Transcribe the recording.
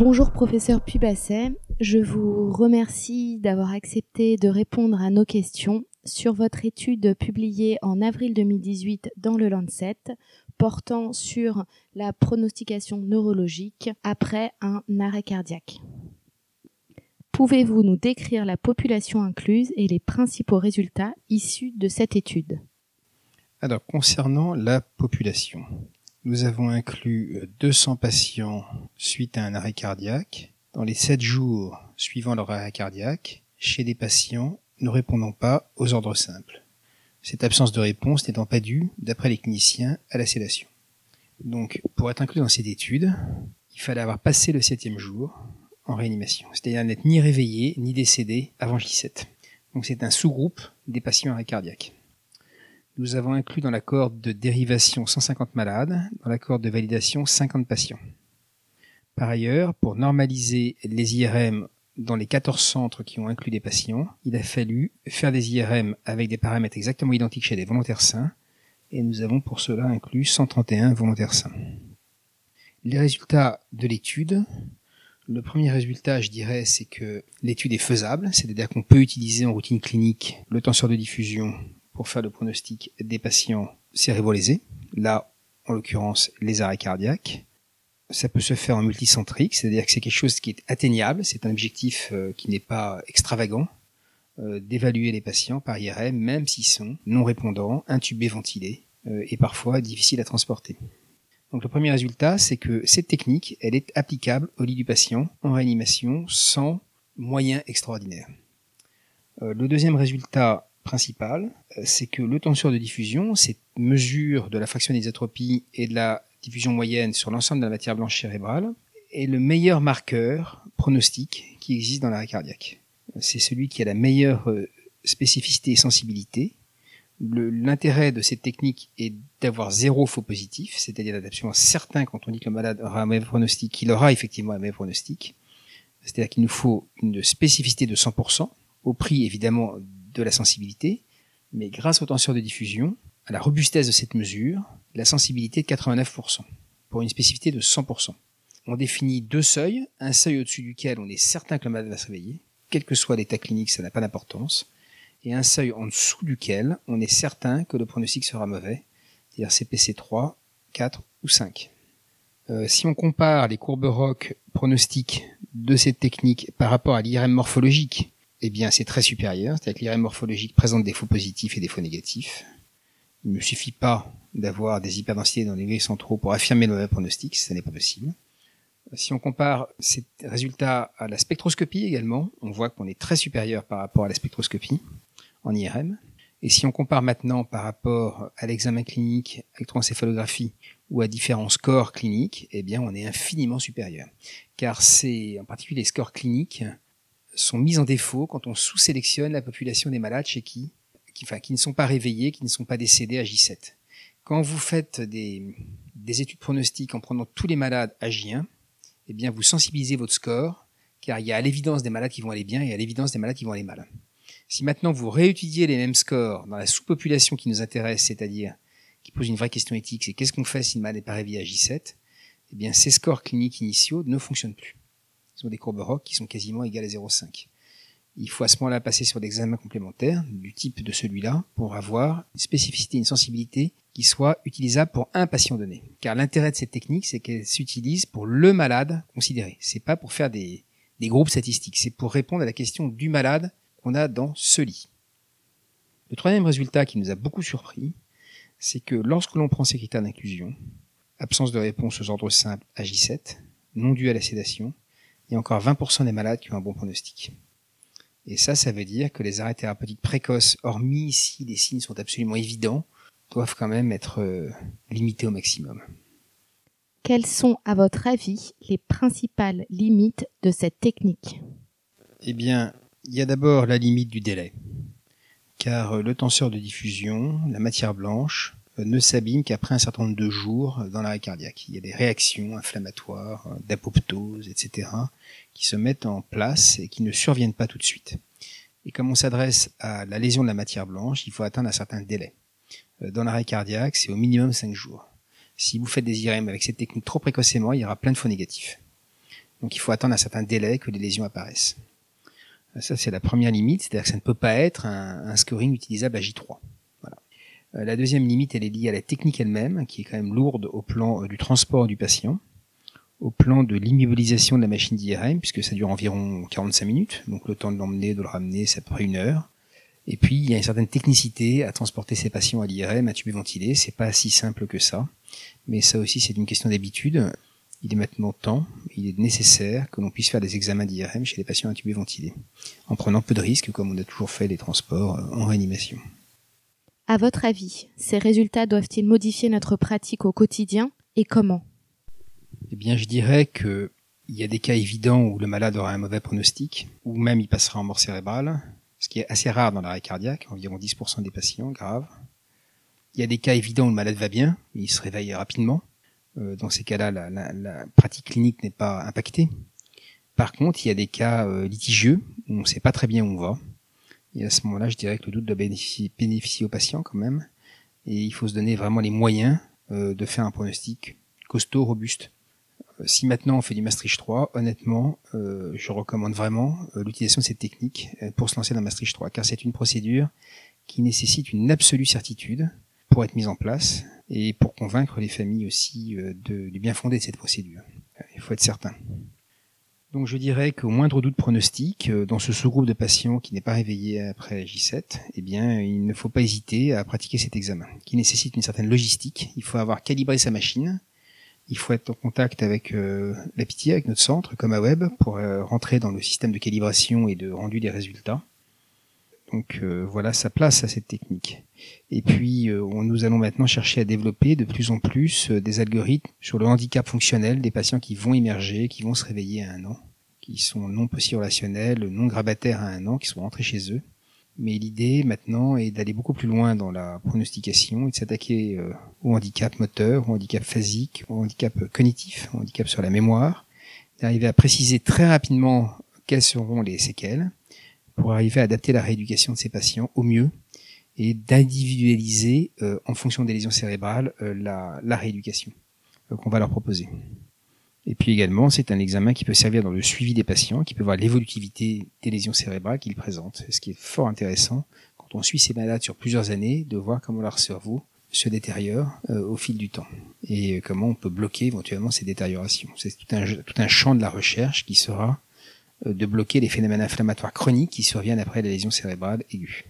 Bonjour professeur Pubasset, je vous remercie d'avoir accepté de répondre à nos questions sur votre étude publiée en avril 2018 dans le Lancet portant sur la pronostication neurologique après un arrêt cardiaque. Pouvez-vous nous décrire la population incluse et les principaux résultats issus de cette étude? Alors, concernant la population, nous avons inclus 200 patients suite à un arrêt cardiaque dans les 7 jours suivant leur arrêt cardiaque chez des patients ne répondant pas aux ordres simples. Cette absence de réponse n'étant pas due, d'après les cliniciens, à la sédation. Donc, pour être inclus dans cette étude, il fallait avoir passé le septième jour en réanimation, c'est-à-dire n'être ni réveillé ni décédé avant J7. Donc c'est un sous-groupe des patients arrêt cardiaque. Nous avons inclus dans la cohorte de dérivation 150 malades, dans la cohorte de validation 50 patients. Par ailleurs, pour normaliser les IRM dans les 14 centres qui ont inclus des patients, il a fallu faire des IRM avec des paramètres exactement identiques chez les volontaires sains, et nous avons pour cela inclus 131 volontaires sains. Les résultats de l'étude. Le premier résultat, je dirais, c'est que l'étude est faisable, c'est-à-dire qu'on peut utiliser en routine clinique le tenseur de diffusion pour faire le pronostic des patients cérébrolésés, là, en l'occurrence, les arrêts cardiaques ça peut se faire en multicentrique, c'est-à-dire que c'est quelque chose qui est atteignable, c'est un objectif euh, qui n'est pas extravagant, euh, d'évaluer les patients par IRM, même s'ils sont non répondants, intubés, ventilés, euh, et parfois difficiles à transporter. Donc le premier résultat, c'est que cette technique, elle est applicable au lit du patient en réanimation sans moyens extraordinaires. le deuxième résultat principal, c'est que le tenseur de diffusion, cette mesure de la fraction d'isotropie et de la diffusion moyenne sur l'ensemble de la matière blanche cérébrale, est le meilleur marqueur pronostique qui existe dans l'arrêt cardiaque. C'est celui qui a la meilleure euh, spécificité et sensibilité. L'intérêt de cette technique est d'avoir zéro faux positif, c'est-à-dire d'être absolument certain quand on dit que le malade aura un meilleur pronostic, qu'il aura effectivement un meilleur pronostic. C'est-à-dire qu'il nous faut une spécificité de 100%, au prix évidemment de la sensibilité, mais grâce au tenseur de diffusion, à la robustesse de cette mesure, la sensibilité de 89%, pour une spécificité de 100%. On définit deux seuils, un seuil au-dessus duquel on est certain que le malade va se réveiller, quel que soit l'état clinique, ça n'a pas d'importance, et un seuil en dessous duquel on est certain que le pronostic sera mauvais, c'est-à-dire CPC 3, 4 ou 5. Euh, si on compare les courbes ROC pronostiques de cette technique par rapport à l'IRM morphologique, eh bien c'est très supérieur, c'est-à-dire que l'IRM morphologique présente des faux positifs et des faux négatifs. Il ne suffit pas d'avoir des hyperdensités dans les grilles centraux pour affirmer le pronostic, ce n'est pas possible. Si on compare ces résultats à la spectroscopie également, on voit qu'on est très supérieur par rapport à la spectroscopie en IRM. Et si on compare maintenant par rapport à l'examen clinique, électroencéphalographie ou à différents scores cliniques, eh bien on est infiniment supérieur. Car c'est en particulier les scores cliniques sont mis en défaut quand on sous-sélectionne la population des malades chez qui qui, enfin, qui ne sont pas réveillés, qui ne sont pas décédés à J7. Quand vous faites des, des études pronostiques en prenant tous les malades à J1, eh bien, vous sensibilisez votre score, car il y a à l'évidence des malades qui vont aller bien et à l'évidence des malades qui vont aller mal. Si maintenant vous réétudiez les mêmes scores dans la sous-population qui nous intéresse, c'est-à-dire qui pose une vraie question éthique, c'est qu'est-ce qu'on fait si le malade n'est pas réveillé à J7 Eh bien, ces scores cliniques initiaux ne fonctionnent plus. Ils ont des courbes ROC qui sont quasiment égales à 0,5 il faut à ce moment-là passer sur des examens complémentaires du type de celui-là pour avoir une spécificité, une sensibilité qui soit utilisable pour un patient donné. Car l'intérêt de cette technique, c'est qu'elle s'utilise pour le malade considéré. C'est pas pour faire des, groupes statistiques, c'est pour répondre à la question du malade qu'on a dans ce lit. Le troisième résultat qui nous a beaucoup surpris, c'est que lorsque l'on prend ces critères d'inclusion, absence de réponse aux ordres simples à J7, non dû à la sédation, il y a encore 20% des malades qui ont un bon pronostic. Et ça, ça veut dire que les arrêts thérapeutiques précoces, hormis si les signes sont absolument évidents, doivent quand même être euh, limités au maximum. Quelles sont, à votre avis, les principales limites de cette technique? Eh bien, il y a d'abord la limite du délai. Car euh, le tenseur de diffusion, la matière blanche, ne s'abîme qu'après un certain nombre de jours dans l'arrêt cardiaque. Il y a des réactions inflammatoires, d'apoptose, etc., qui se mettent en place et qui ne surviennent pas tout de suite. Et comme on s'adresse à la lésion de la matière blanche, il faut atteindre un certain délai. Euh, dans l'arrêt cardiaque, c'est au minimum 5 jours. Si vous faites des IRM avec cette technique trop précocement, il y aura plein de faux négatifs. Donc il faut attendre un certain délai que les lésions apparaissent. Ça, c'est la première limite, c'est-à-dire que ça ne peut pas être un, scoring utilisable à J3. Euh, la deuxième limite, elle est liée à la technique elle-même, qui est quand même lourde au plan euh, du transport du patient, au plan de l'immobilisation de la machine d'IRM, puisque ça dure environ 45 minutes, donc le temps de l'emmener, de le ramener, c'est à peu près une heure. Et puis, il y a une certaine technicité à transporter ces patients à l'IRM, à tube ventilé, c'est pas si simple que ça. Mais ça aussi, c'est une question d'habitude il est maintenant temps, il est nécessaire que l'on puisse faire des examens d'IRM chez les patients intubés ventilés, en prenant peu de risques comme on a toujours fait les transports euh, en réanimation. À votre avis, ces résultats doivent-ils modifier notre pratique au quotidien et comment? Eh bien, je dirais que il y a des cas évidents où le malade aura un mauvais pronostic, ou même il passera en mort cérébrale, ce qui est assez rare dans l'arrêt cardiaque, environ 10% des patients graves. Il y a des cas évidents où le malade va bien, il se réveille rapidement. Euh, dans ces cas-là, la, pratique clinique n'est pas impactée. Par contre, il y a des cas euh, litigieux où on ne sait pas très bien où on va. Et à ce moment-là, je dirais que le doute doit bénéficier, bénéficier au patient quand même. Et il faut se donner vraiment les moyens euh, de faire un pronostic costaud, robuste. Si maintenant on fait du Maastricht 3, honnêtement, je recommande vraiment l'utilisation de cette technique pour se lancer dans Maastricht 3, car c'est une procédure qui nécessite une absolue certitude pour être mise en place et pour convaincre les familles aussi euh, de, du bien fondé de cette procédure. Il faut être certain. Donc je dirais qu'au moindre doute pronostic, euh, dans ce sous-groupe de patients qui n'est pas réveillé après J7, eh bien, il ne faut pas hésiter à pratiquer cet examen, qui nécessite une certaine logistique. Il faut avoir calibré sa machine, il faut être en contact avec euh, la pitié, avec notre centre, comme à Web, pour rentrer dans le système de calibration et de rendu des résultats. Donc euh, voilà sa place à cette technique. Et puis euh, nous allons maintenant chercher à développer de plus en plus euh, des algorithmes sur le handicap fonctionnel des patients qui vont émerger, qui vont se réveiller à un an, qui sont non relationnels, non grabataires à un an, qui sont rentrés chez eux. Mais l'idée maintenant est d'aller beaucoup plus loin dans la pronostication et de s'attaquer au handicap moteur, au handicap phasique, au handicap cognitif, au handicap sur la mémoire, d'arriver à préciser très rapidement quelles seront les séquelles pour arriver à adapter la rééducation de ces patients au mieux et d'individualiser euh, en fonction des lésions cérébrales euh, la, la, rééducation euh, qu'on va leur proposer. Et puis également, c'est un examen qui peut servir dans le suivi des patients, qui peut voir l'évolutivité des lésions cérébrales qu'ils présentent, ce qui est fort intéressant quand on suit ces malades sur plusieurs années, de voir comment leur cerveau se détériore au fil du temps et comment on peut bloquer éventuellement ces détériorations. C'est tout un, tout un champ de la recherche qui sera euh, de bloquer les phénomènes inflammatoires chroniques qui surviennent après la lésion cérébrale aiguë.